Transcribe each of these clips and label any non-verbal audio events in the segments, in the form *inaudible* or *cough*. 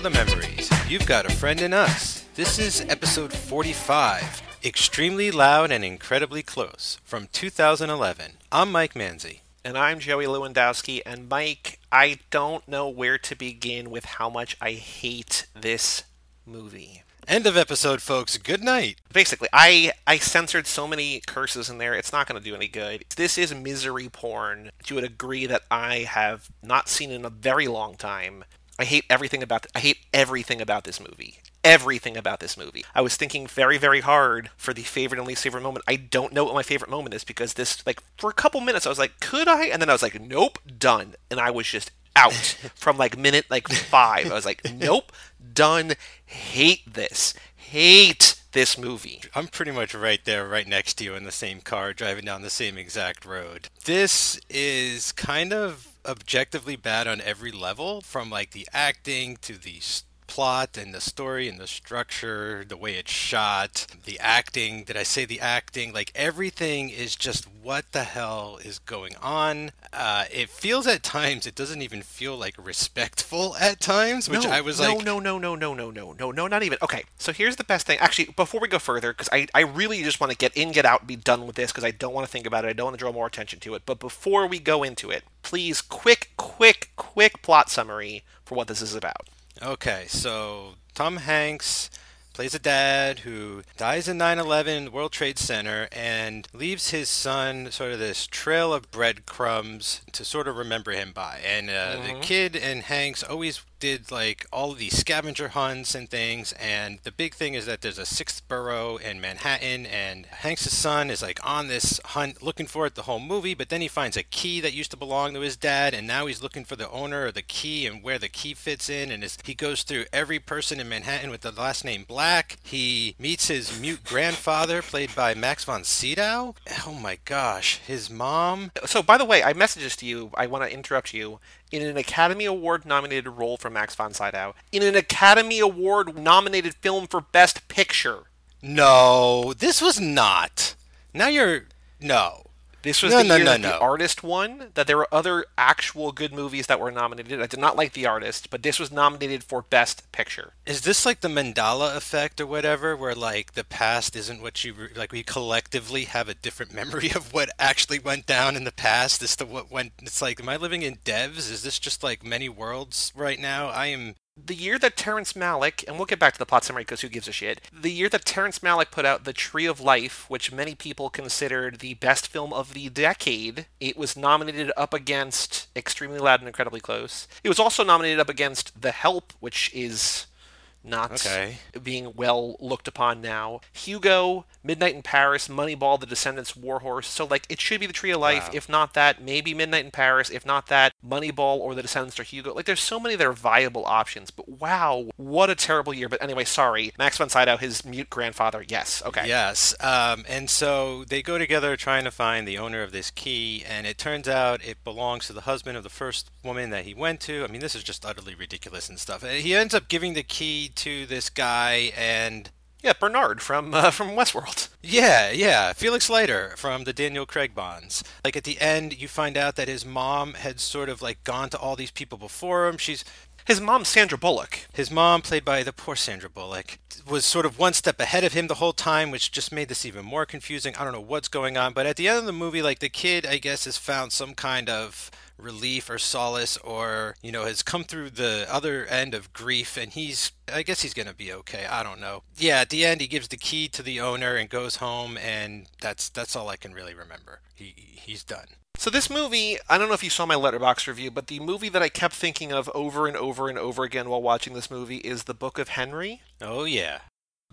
for the memories. You've got a friend in us. This is episode 45, Extremely Loud and Incredibly Close, from 2011. I'm Mike Manzi. And I'm Joey Lewandowski. And Mike, I don't know where to begin with how much I hate this movie. End of episode, folks. Good night. Basically, I I censored so many curses in there. It's not going to do any good. This is misery porn. You would agree that I have not seen in a very long time. I hate everything about I hate everything about this movie. Everything about this movie. I was thinking very, very hard for the favorite and least favorite moment. I don't know what my favorite moment is because this, like, for a couple minutes, I was like, could I? And then I was like, nope, done. And I was just out *laughs* from like minute like five. I was like, nope, done. Hate this. Hate this movie. I'm pretty much right there, right next to you in the same car, driving down the same exact road. This is kind of objectively bad on every level, from like the acting to the plot and the story and the structure, the way it's shot, the acting. Did I say the acting? Like everything is just what the hell is going on. Uh, it feels at times, it doesn't even feel like respectful at times, which no, I was no, like, no, no, no, no, no, no, no, no, no, not even. Okay, so here's the best thing. Actually, before we go further, because I, I really just want to get in, get out, be done with this, because I don't want to think about it. I don't want to draw more attention to it. But before we go into it, please, quick, quick, quick plot summary for what this is about. Okay, so Tom Hanks plays a dad who dies in 9/11 World Trade Center and leaves his son sort of this trail of breadcrumbs to sort of remember him by. And uh, mm-hmm. the kid and Hanks always did like all of these scavenger hunts and things. And the big thing is that there's a sixth borough in Manhattan, and Hanks' son is like on this hunt looking for it the whole movie. But then he finds a key that used to belong to his dad, and now he's looking for the owner of the key and where the key fits in. And he goes through every person in Manhattan with the last name Black. He meets his mute grandfather, played by Max von Sydow. Oh my gosh, his mom. So, by the way, I messaged this to you. I want to interrupt you in an Academy Award nominated role for Max von Sydow, in an Academy Award nominated film for Best Picture. No, this was not. Now you're. No. This was no, the no, year no, that the artist won. That there were other actual good movies that were nominated. I did not like the artist, but this was nominated for Best Picture. Is this like the Mandela effect or whatever, where like the past isn't what you like? We collectively have a different *laughs* memory of what actually went down in the past. As the what went. It's like, am I living in Devs? Is this just like many worlds right now? I am the year that Terrence Malick, and we'll get back to the plot summary because who gives a shit, the year that Terrence Malick put out The Tree of Life, which many people considered the best film of the decade, it was nominated up against Extremely Loud and Incredibly Close. It was also nominated up against The Help, which is not okay. being well looked upon now. Hugo, Midnight in Paris, Moneyball, The Descendants, Warhorse. So like it should be The Tree of Life. Wow. If not that, maybe Midnight in Paris. If not that, Moneyball or The Descendants or Hugo. Like there's so many that are viable options. But wow, what a terrible year. But anyway, sorry, Max von Sydow, his mute grandfather. Yes, okay. Yes, um, and so they go together trying to find the owner of this key, and it turns out it belongs to the husband of the first woman that he went to. I mean, this is just utterly ridiculous and stuff. And he ends up giving the key to this guy and yeah, Bernard from uh, *laughs* from Westworld. Yeah, yeah, Felix Leiter from the Daniel Craig Bonds. Like at the end, you find out that his mom had sort of like gone to all these people before him. She's his mom, Sandra Bullock. His mom, played by the poor Sandra Bullock, was sort of one step ahead of him the whole time, which just made this even more confusing. I don't know what's going on, but at the end of the movie, like the kid, I guess, has found some kind of relief or solace or you know has come through the other end of grief and he's i guess he's gonna be okay. I don't know. Yeah at the end he gives the key to the owner and goes home and that's that's all i can really remember. He he's done. So this movie, I don't know if you saw my Letterboxd review, but the movie that I kept thinking of over and over and over again while watching this movie is The Book of Henry. Oh yeah.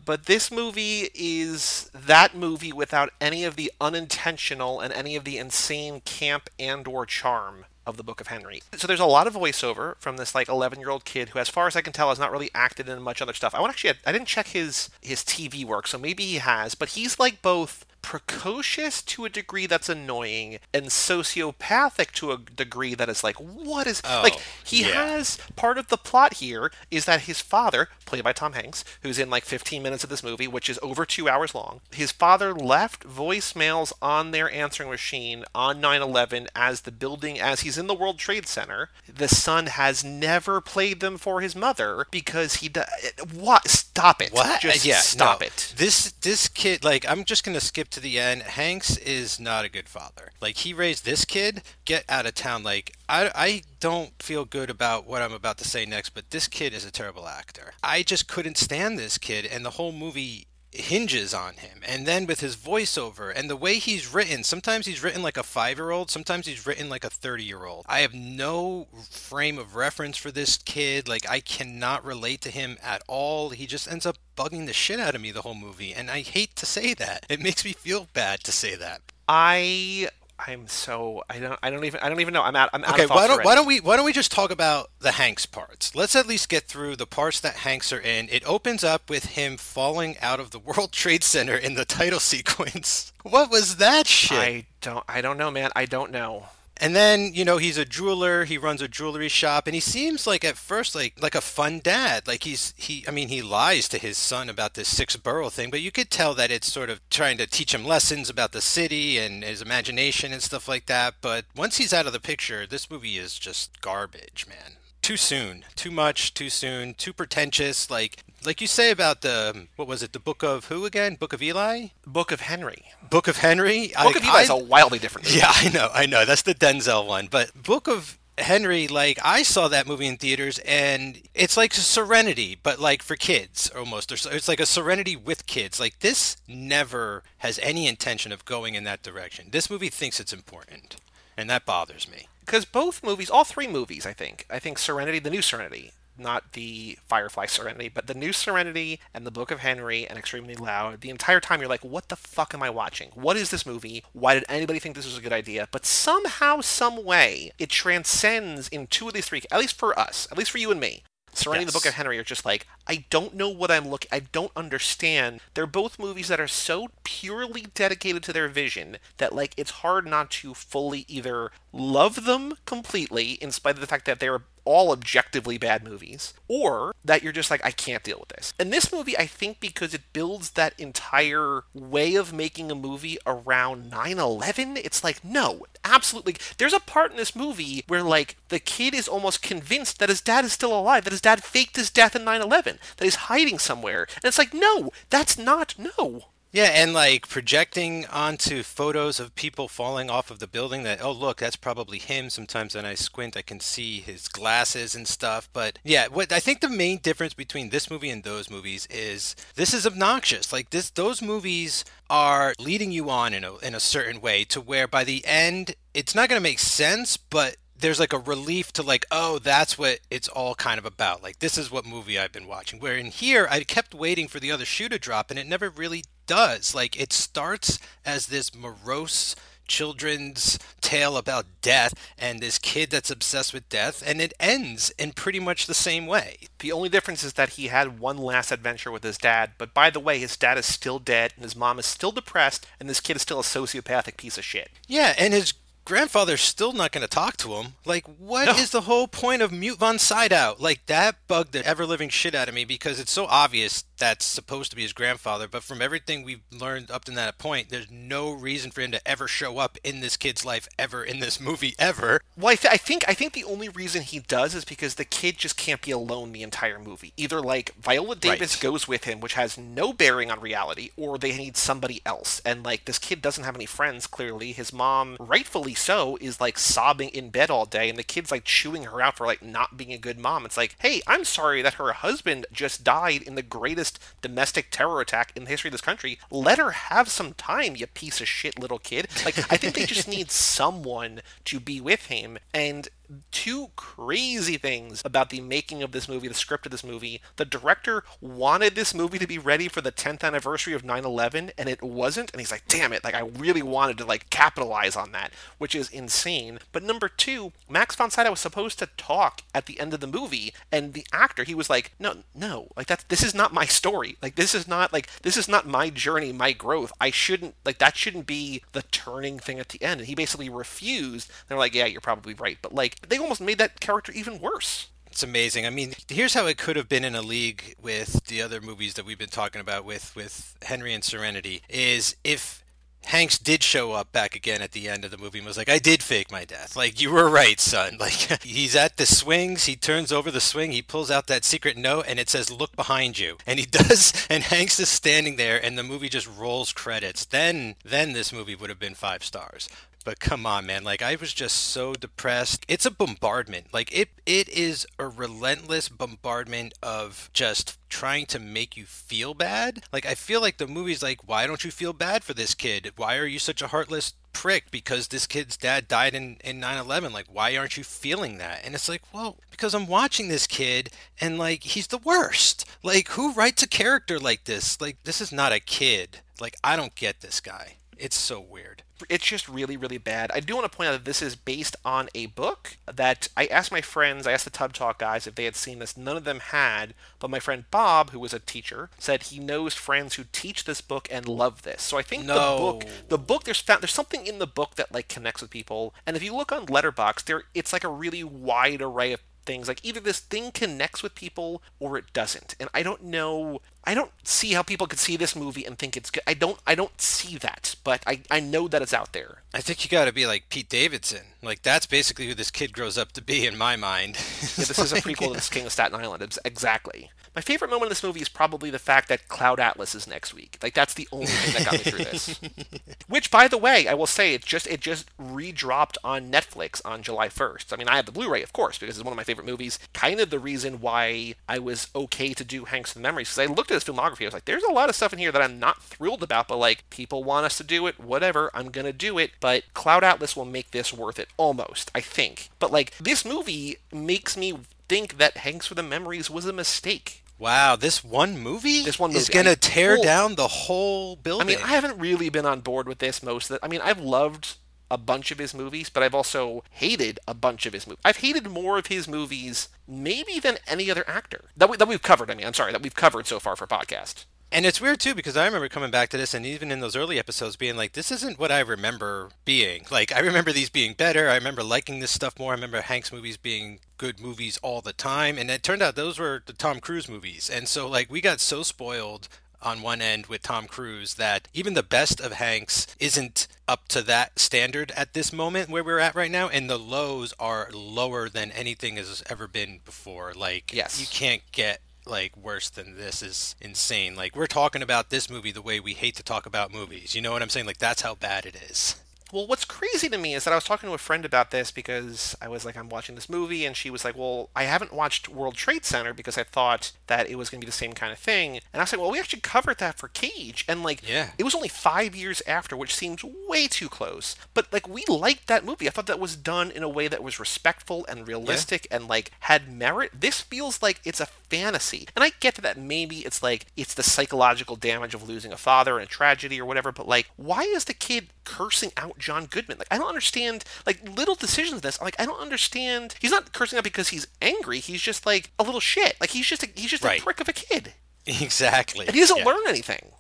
But this movie is that movie without any of the unintentional and any of the insane camp and or charm of the Book of Henry. So there's a lot of voiceover from this like 11 year old kid who, as far as I can tell, has not really acted in much other stuff. I want actually I didn't check his his TV work, so maybe he has, but he's like both precocious to a degree that's annoying and sociopathic to a degree that is like what is oh, like he yeah. has part of the plot here is that his father played by Tom Hanks who's in like 15 minutes of this movie which is over 2 hours long his father left voicemails on their answering machine on 9/11 as the building as he's in the World Trade Center. The son has never played them for his mother because he does. Eh, what? Stop it! What? Just yeah, stop no. it. This this kid, like, I'm just gonna skip to the end. Hanks is not a good father. Like, he raised this kid. Get out of town. Like, I I don't feel good about what I'm about to say next, but this kid is a terrible actor. I just couldn't stand this kid, and the whole movie hinges on him. And then with his voiceover and the way he's written sometimes he's written like a five year old sometimes he's written like a 30 year old i have no frame of reference for this kid. Like i cannot relate to him at all. He just ends up bugging the shit out of me the whole movie. And i hate to say that. It makes me feel bad to say that. I I'm so I don't I don't even I don't even know. I'm out. I'm out Okay, of why don't why don't we why don't we just talk about the Hanks parts? Let's at least get through the parts that Hanks are in. It opens up with him falling out of the *laughs* World Trade Center in the title *laughs* sequence. What was that shit? I don't I don't know, man. I don't know. And then, you know, he's a jeweler, he runs a jewelry shop, and he seems like at first like like a fun dad. Like he's he I mean, he lies to his son about this six borough thing, but you could tell that it's sort of trying to teach him lessons about the city and his imagination and stuff like that. But once he's out of the picture, this movie is just garbage, man. Too soon, too much, too soon, too pretentious. Like, like you say about the um, what was it? The Book of who again? Book of Eli? Book of Henry. Book of Henry? Book of Eli is a wildly different movie. Yeah, *laughs* I know, I know. That's the Denzel one. But Book of Henry, like I saw that movie in theaters, and it's like Serenity, but like for kids almost. Or It's like a Serenity with kids. Like this never has any intention of going in that direction. This movie thinks it's important, and that bothers me. because both movies, all three movies, I think, I think Serenity, the new Serenity, not the Firefly Serenity, but the new Serenity and the Book of Henry and Extremely Loud, the entire time you're like, what the fuck am I watching? What is this movie? Why did anybody think this was a good idea? But somehow, some way, it transcends in two of these three, at least for us, at least for you and me. Serenity and the Book of Henry are just like, I don't know what I'm looking I don't understand. They're both movies that are so purely dedicated to their vision that like it's hard not to fully either love them completely in spite of the fact that they're all objectively bad movies, or that you're just like, I can't deal with this. And this movie, I think, because it builds that entire way of making a movie around 9 11, it's like, no, absolutely. There's a part in this movie where, like, the kid is almost convinced that his dad is still alive, that his dad faked his death in 9 11, that he's hiding somewhere. And it's like, no, that's not, no. Yeah, and like projecting onto photos of people falling off of the building that, oh, look, that's probably him. Sometimes when I squint, I can see his glasses and stuff. But yeah, what I think the main difference between this movie and those movies is this is obnoxious. Like this, those movies are leading you on in a, in a certain way to where by the end, it's not going to make sense, but there's like a relief to like oh that's what it's all kind of about like this is what movie i've been watching where in here i kept waiting for the other shoe to drop and it never really does like it starts as this morose children's tale about death and this kid that's obsessed with death and it ends in pretty much the same way The only difference is that he had one last adventure with his dad, but by the way, his dad is still dead, and his mom is still depressed, and this kid is still a sociopathic piece of shit. yeah and his grandfather's still not going to talk to him like what is No. the whole point of mute von sydow like that bugged the ever living shit out of me because it's so obvious that's supposed to be his grandfather but from everything we've learned up to that point there's no reason for him to ever show up in this kid's life ever in this movie ever Well, I, th- I think I think the only reason he does is because the kid just can't be alone the entire movie. Either like Viola Davis Right. goes with him, which has no bearing on reality, or they need somebody else. And like this kid doesn't have any friends. Clearly, his mom, rightfully so, is like sobbing in bed all day, and the kid's like chewing her out for like not being a good mom. It's like, hey, I'm sorry that her husband just died in the greatest domestic terror attack in the history of this country. Let her have some time, you piece of shit little kid. Like I think they just *laughs* need someone to be with him and two crazy things about the making of this movie, the script of this movie. The director wanted this movie to be ready for the 10th anniversary of 9/11 and it wasn't and he's like, "Damn it, like I really wanted to like capitalize on that," which is insane. But number 2, Max von Sydow was supposed to talk at the end of the movie and the actor, he was like, "No, no, like that's this is not my story. Like this is not like this is not my journey, my growth. I shouldn't like that shouldn't be the turning thing at the end." And he basically refused. They're like, "Yeah, you're probably right." But like they almost made that character even worse. It's amazing. I mean, here's how it could have been in a league with the other movies that we've been talking about with with Henry and Serenity is if Hanks did show up back again at the end of the movie and was like, I did fake my death. Like, you were right, son. *laughs* Like, he's at the swings, he turns over the swing, he pulls out that secret note, and it says, Look behind you. *laughs* And he does, *laughs* and Hanks is standing there, and the movie just rolls credits. Then, then this movie would have been five stars. But come on, man. Like I was just so depressed. It's a bombardment. Like it it is a relentless bombardment of just trying to make you feel bad. Like I feel like the movie's like, why don't you feel bad for this kid? Why are you such a heartless prick because this kid's dad died in, in 9-11 like why aren't you feeling that and it's like well because i'm watching this kid and like he's the worst like who writes a character like this like this is not a kid like i don't get this guy it's so weird it's just really, really bad. I do want to point out that this is based on a book that I asked my friends, I asked the Tub Talk guys if they had seen this. None of them had, but my friend Bob, who was a teacher, said he knows friends who teach this book and love this. So I think no. the book, the book, there's found, there's something in the book that like connects with people. And if you look on Letterboxd, there it's like a really wide array of things. Like either this thing connects with people or it doesn't. And I don't know I don't see how people could see this movie and think it's good. I don't I don't see that, but I, I know that it's out there. I think you got to be like Pete Davidson. Like that's basically who this kid grows up to be in my mind. yeah, this is a *laughs* prequel to this King of Staten Island. Exactly. My favorite moment in this movie is probably the fact that Cloud Atlas is next week. Like that's the only thing that got me through this. *laughs* Which, by the way, I will say it just it just redropped on Netflix on July 1st. I mean, I have the Blu-ray, of course, because it's one of my favorite movies. Kind of the reason why I was okay to do Hanks and the Memories because I looked at filmography. I was like, there's a lot of stuff in here that I'm not thrilled about, but like people want us to do it, whatever. I'm gonna do it. But Cloud Atlas will make this worth it, almost. I think. But like this movie makes me think that Hanks for the Memories was a mistake. Wow, this one movie, this one movie is going to tear down the whole building. I mean, I haven't really been on board with this most of it. I mean, I've loved a bunch of his movies, but I've also hated a bunch of his movies. I've hated more of his movies maybe than any other actor that, we, that we've covered. I mean, I'm sorry, that we've covered so far for podcast. And it's weird too because I remember coming back to this and even in those early episodes being like, this isn't what I remember being. Like, I remember these being better. I remember liking this stuff more. I remember Hanks movies being good movies all the time. And it turned out those were the Tom Cruise movies. And so, like, we got so spoiled on one end with Tom Cruise that even the best of Hanks isn't up to that standard at this moment where we're at right now and the lows are lower than anything has ever been before. Like yes. you can't get like worse than this is insane. Like we're talking about this movie the way we hate to talk about movies. You know what i'm saying? Like that's how bad it is well, what's crazy to me is that I was talking to a friend about this because I was like, I'm watching this movie, and she was like, Well, I haven't watched World Trade Center because I thought that it was going to be the same kind of thing. And I was like, Well, we actually covered that for Cage, and like, yeah. it was only five years after, which seems way too close. But like, we liked that movie. I thought that was done in a way that was respectful and realistic yeah. and like had merit. This feels like it's a fantasy, and I get to that maybe it's like it's the psychological damage of losing a father and a tragedy or whatever. But like, why is the kid cursing out John Goodman. Like I don't understand like little decisions in this. Like I don't understand. He's not cursing out because he's angry. He's just like a little shit. Like he's just a, he's just right. a prick of a kid. *laughs* Exactly. And he doesn't yeah. learn anything.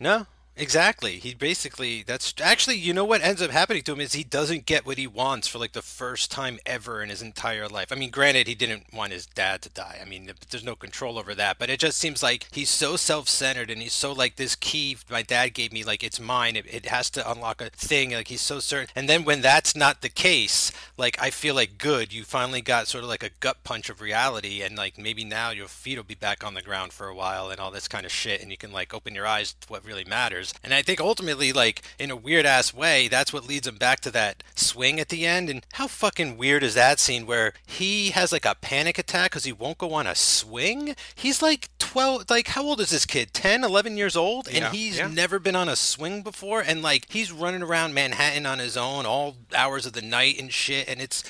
No, Exactly. He basically that's actually you know what ends up happening to him is he doesn't get what he wants for like the first time ever in his entire life. I mean, granted he didn't want his dad to die. I mean, there's no control over that, but it just seems like he's so self-centered and he's so like this key my dad gave me like it's mine. It, it has to unlock a thing like he's so certain. And then when that's not the case, like I feel like good, you finally got sort of like a gut punch of reality and like maybe now your feet will be back on the ground for a while and all this kind of shit and you can like open your eyes to what really matters years. And I think ultimately, like, in a weird ass way, that's what leads him back to that swing at the end. And how fucking weird is that scene where he has like a panic attack because he won't go on a swing? He's like 12, like, how old is this kid? 10, 11 years old? And yeah, he's yeah. never been on a swing before. And like, he's running around Manhattan on his own all hours of the night and shit. And it's,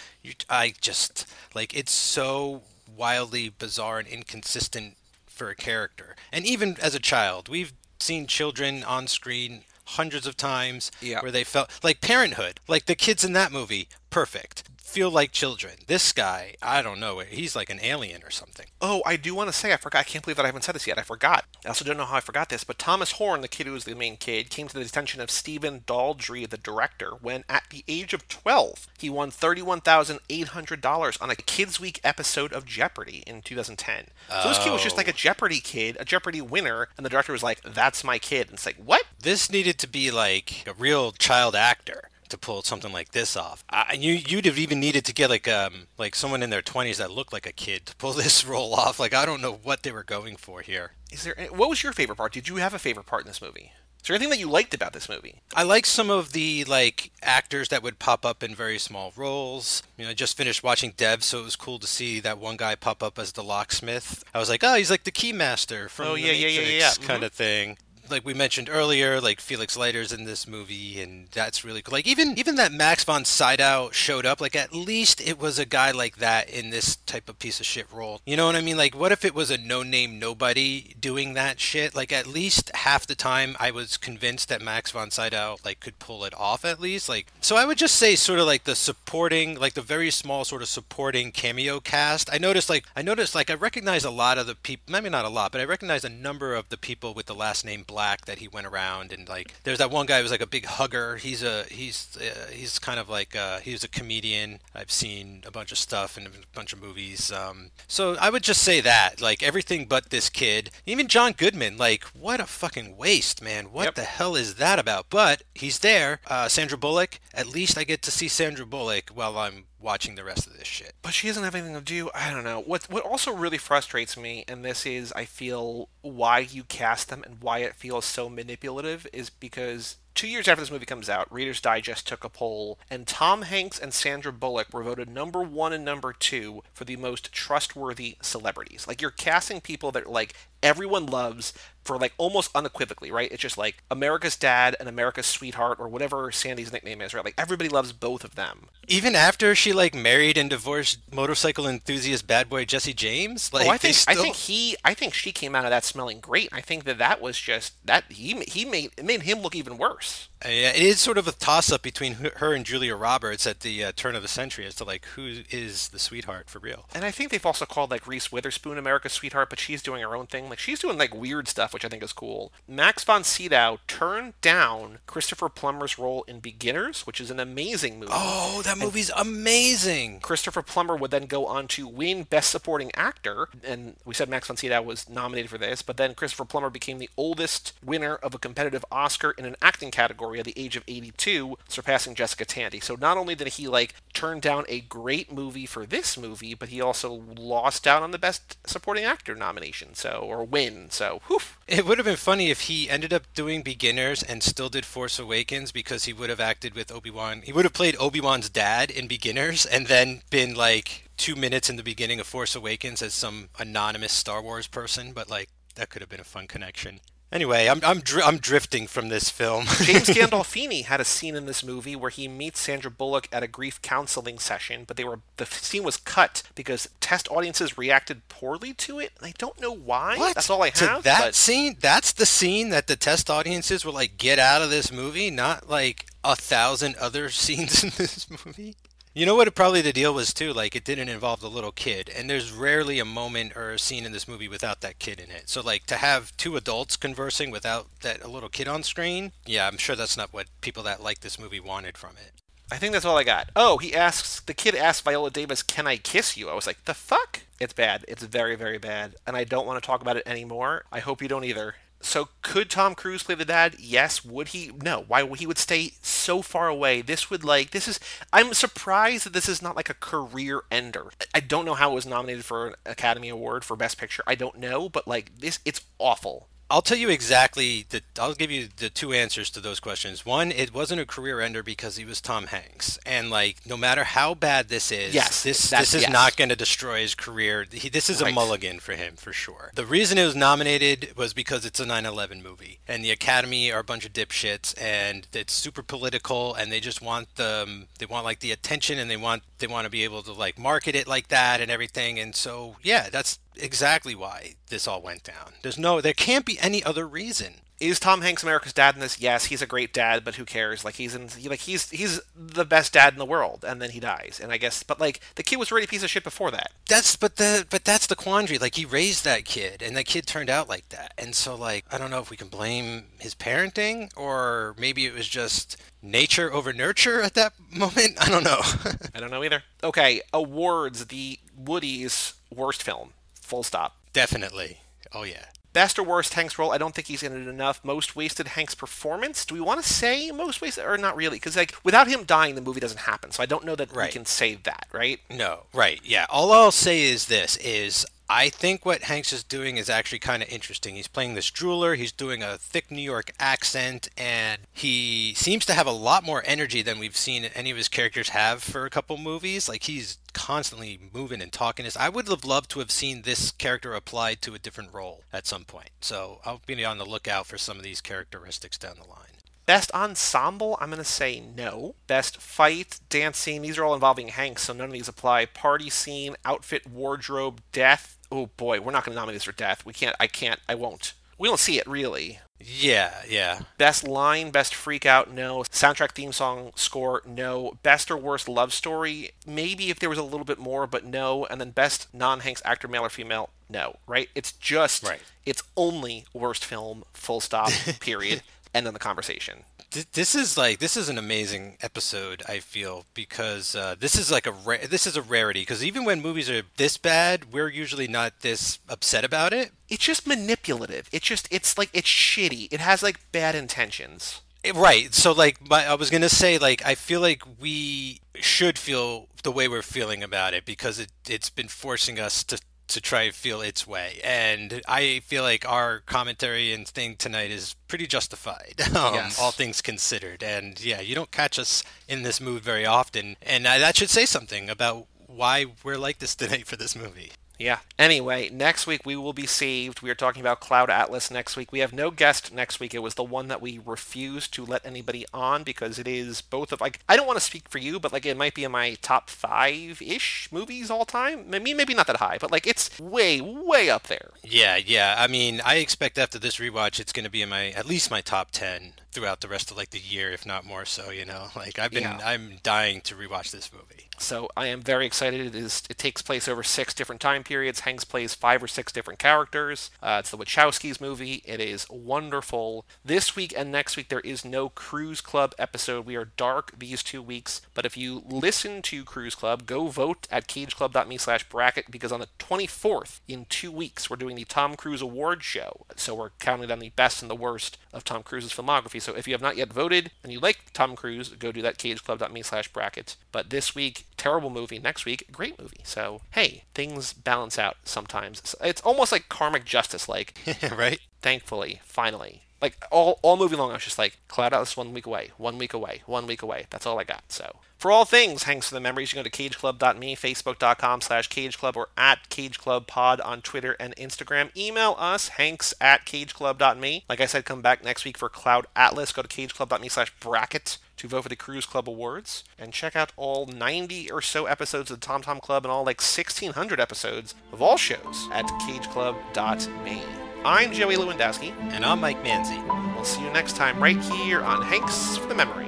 I just, like, it's so wildly bizarre and inconsistent for a character. And even as a child, we've seen children on screen hundreds of times yeah. where they felt like parenthood like the kids in that movie perfect feel like children. This guy, I don't know, he's like an alien or something. Oh, I do want to say, I forgot. I can't believe that I haven't said this yet. I forgot. I also don't know how I forgot this, but Thomas Horn, the kid who was the main kid, came to the attention of Stephen Daldry, the director, when at the age of 12, he won $31,800 on a Kids Week episode of Jeopardy in 2010. So this kid was just like a oh. Jeopardy kid, a Jeopardy winner, and the director was like, that's my kid. And it's like, what? This needed to be like a real child actor to pull something like this off. I, you you'd have even needed to get like um like someone in their 20s that looked like a kid to pull *laughs* this role off. Like I don't know what they were going for here. Is there what was your favorite part? Did you have a favorite part in this movie? Is there anything that you liked about this movie? I like some of the like actors that would pop up in very small roles. You know, I just finished watching Dev, so it was cool to see that one guy pop up as the locksmith. I was like, oh, he's like the keymaster from Oh, the yeah, yeah, yeah, yeah, yeah. kind of thing. Like we mentioned earlier, like Felix Leiter's in this movie, and that's really cool. Like even even that Max von Sydow showed up. Like at least it was a guy like that in this type of piece of shit role. You know what I mean? Like what if it was a no name nobody doing that shit? Like at least half the time I was convinced that Max von Sydow like could pull it off at least. Like so I would just say sort of like the supporting, like the very small sort of supporting cameo cast. I noticed like I noticed like I recognize a lot of the people. Maybe not a lot, but I recognize a number of the people with the last name Black that he went around and like there's that one guy who was like a big hugger. He's a he's uh, he's kind of like uh, he's a comedian. I've seen a bunch of stuff in a bunch of movies. Um, so I would just say that like everything but this kid, even John Goodman. Like what a fucking waste, man. What Yep. the hell is that about? But he's there. Uh, Sandra Bullock. At least I get to see Sandra Bullock while I'm watching the rest of this shit. But she doesn't have anything to do. I don't know. What what also really frustrates me, and this is I feel why you cast them and why it feels so manipulative, is because two years after this movie comes out, Reader's Digest took a poll, and Tom Hanks and Sandra Bullock were voted number one and number two for the most trustworthy celebrities. Like you're casting people that like everyone loves for like almost unequivocally, right? It's just like America's dad and America's sweetheart or whatever Sandy's nickname is, right? Like everybody loves both of them. Even after she like married and divorced motorcycle enthusiast bad boy Jesse James, like oh, I think I think he I think she came out of that smelling great. I think that that was just that he he made it made him look even worse. Uh, yeah, it is sort of a toss up between her- and Julia Roberts at the uh, turn of the century as to like who is the sweetheart for real. And I think they've also called like Reese Witherspoon America's sweetheart, but she's doing her own thing. Like she's doing like weird stuff, which I think is cool. Max von Sydow turned down Christopher Plummer's role in Beginners, which is an amazing movie. Oh, that movie's amazing. Christopher Plummer would then go on to win Best Supporting Actor, and we said Max von Sydow was nominated for this, but then Christopher Plummer became the oldest winner of a competitive Oscar in an acting category at the age of 82, surpassing Jessica Tandy. So not only did he like turn down a great movie for this movie, but he also lost out on the Best Supporting Actor nomination, so or win. So, whew. It would have been funny if he ended up doing Beginners and still did Force Awakens because he would have acted with Obi Wan. He would have played Obi Wan's dad in Beginners and then been like two minutes in the beginning of Force Awakens as some anonymous Star Wars person. But like that could have been a fun connection. Anyway, I'm I'm dri- I'm drifting from this film. *laughs* James Gandolfini had a scene in this movie where he meets Sandra Bullock at a grief counseling session, but they were the scene was cut because test audiences reacted poorly to it. and I don't know why. What? That's all I have. To that but scene? That's the scene that the test audiences were like, "Get out of this movie!" Not like a thousand other *laughs* scenes in this movie. You know what? Probably the deal was too. Like, it didn't involve the little kid, and there's rarely a moment or a scene in this movie without that kid in it. So, like, to have two adults conversing without that a little kid on screen, yeah, I'm sure that's not what people that like this movie wanted from it. I think that's all I got. Oh, he asks the kid asks Viola Davis, "Can I kiss you?" I was like, "The fuck?" It's bad. It's very very bad, and I don't want to talk about it anymore. I hope you don't either. So could Tom Cruise play the dad? Yes. Would he? No. Why? He would stay so far away. This would like. This is. I'm surprised that this is not like a career ender. I don't know how it was nominated for an Academy Award for Best Picture. I don't know, but like this, it's awful. I'll tell you exactly the I'll give you the two answers to those questions. One, it wasn't a career ender because he was Tom Hanks. And like no matter how bad this is, Yes, this this is yes. not going to destroy his career. He, this is a mulligan for him for sure. The reason it was nominated was because it's a 9/11 movie and the Academy are a bunch of dipshits and it's super political and they just want the um, they want like the attention and they want they want to be able to like market it like that and everything and so yeah, that's exactly why this all went down. There's no there can't be any other reason. Is Tom Hanks America's dad in this? Yes, he's a great dad, but who cares? Like he's in, he, like he's he's the best dad in the world, and then he dies. And I guess, but like the kid was already a piece of shit before that. That's but the but that's the quandary. Like he raised that kid, and that kid turned out like that. And so like I don't know if we can blame his parenting or maybe it was just nature over nurture at that *laughs* moment. I don't know. *laughs* I don't know either. Okay, awards. The Woody's worst film. Full stop. Definitely. Oh yeah. Best or worst Hanks role, I don't think he's in it enough. Most wasted Hanks performance, do we want to say most wasted or not really? Because like without him dying, the movie doesn't happen. So I don't know that Right. we can say that, right? No, right. Yeah. All I'll say is this is I think what Hanks is doing is actually kind of interesting. He's playing this jeweler, he's doing a thick New York accent, and he seems to have a lot more energy than we've seen any of his characters have for a couple movies. Like he's constantly moving and talking. I would have loved to have seen this character applied to a different role at some point. So I'll be on the lookout for some of these characteristics down the line. Best ensemble, I'm going to say no. Best fight, dance scene, these are all involving Hanks, so none of these apply. Party scene, outfit, wardrobe, death. Oh boy, we're not going to nominate this for death. We can't, I can't, I won't. We don't see it really. Yeah, yeah. Best line, best freak out, no. Soundtrack, theme song, score, no. Best or worst love story, maybe if there was a little bit more, but no. And then best non Hanks actor, male or female, no. Right? It's just, Right. it's only worst film, full stop, *laughs* period. End of the conversation. This is like this is an amazing episode. I feel because uh, this is like a ra- this is a rarity. Because even when movies are this bad, we're usually not this upset about it. It's just manipulative. It's just, it's like, it's shitty. It has like bad intentions. Eh, Right. So like my, I was gonna say like I feel like we should feel the way we're feeling about it because it it's been forcing us to to try and feel its way. And I feel like our commentary and thing tonight is pretty justified *laughs* um, Yes. all things considered. And yeah you don't catch us in this mood very often. And uh, that should say something about why we're like this tonight for this movie Yeah. Anyway, next week we will be saved. We are talking about Cloud Atlas next week. We have no guest next week. It was the one that we refused to let anybody on because it is both of like I don't want to speak for you, but like it might be in my top five ish movies all time. I mean, maybe not that high, but like it's way, way up there. Yeah, yeah. I mean, I expect after this rewatch, it's going to be in my at least my top ten throughout the rest of like the year, if not more so. You know, *laughs* like I've been, Yeah. I'm dying to rewatch this movie. So I am very excited. It is. It takes place over six different time periods. Hanks plays five or six different characters. Uh, it's the Wachowskis movie. It is wonderful. This week and next week there is no Cruise Club episode. We are dark these two weeks. But if you listen to Cruise Club, go vote at cageclub.me/bracket because on the 24th in two weeks we're doing the Tom Cruise Award show. So we're counting down the best and the worst of Tom Cruise's filmography. So if you have not yet voted and you like Tom Cruise, go do that cageclub.me slash bracket. But this week, terrible movie. Next week, great movie. So hey, things balance out sometimes. It's almost like karmic justice. Like *laughs* right? thankfully, finally. Like all, all movie long, I was just like, Cloud Atlas one week away, one week away, one week away. That's all I got. So for all things Hanks for the Memories, you can go to cageclub.me, facebook.com slash cageclub, or at cageclubpod on Twitter and Instagram. Email us, hanks at cageclub.me. Like I said, come back next week for Cloud Atlas. Go to cageclub.me slash bracket to vote for the Cruise Club Awards and check out all 90 or so episodes of the Tom Tom Club and all like 1600 episodes of all shows at cageclub.me. I'm Joey Lewandowski. And I'm Mike Manzi. We'll see you next time right here on Hanks for the Memories.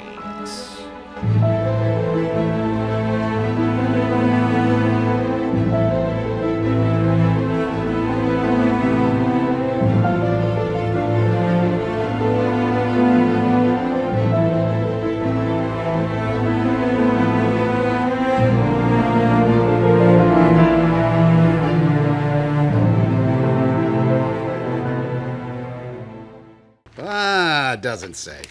Say.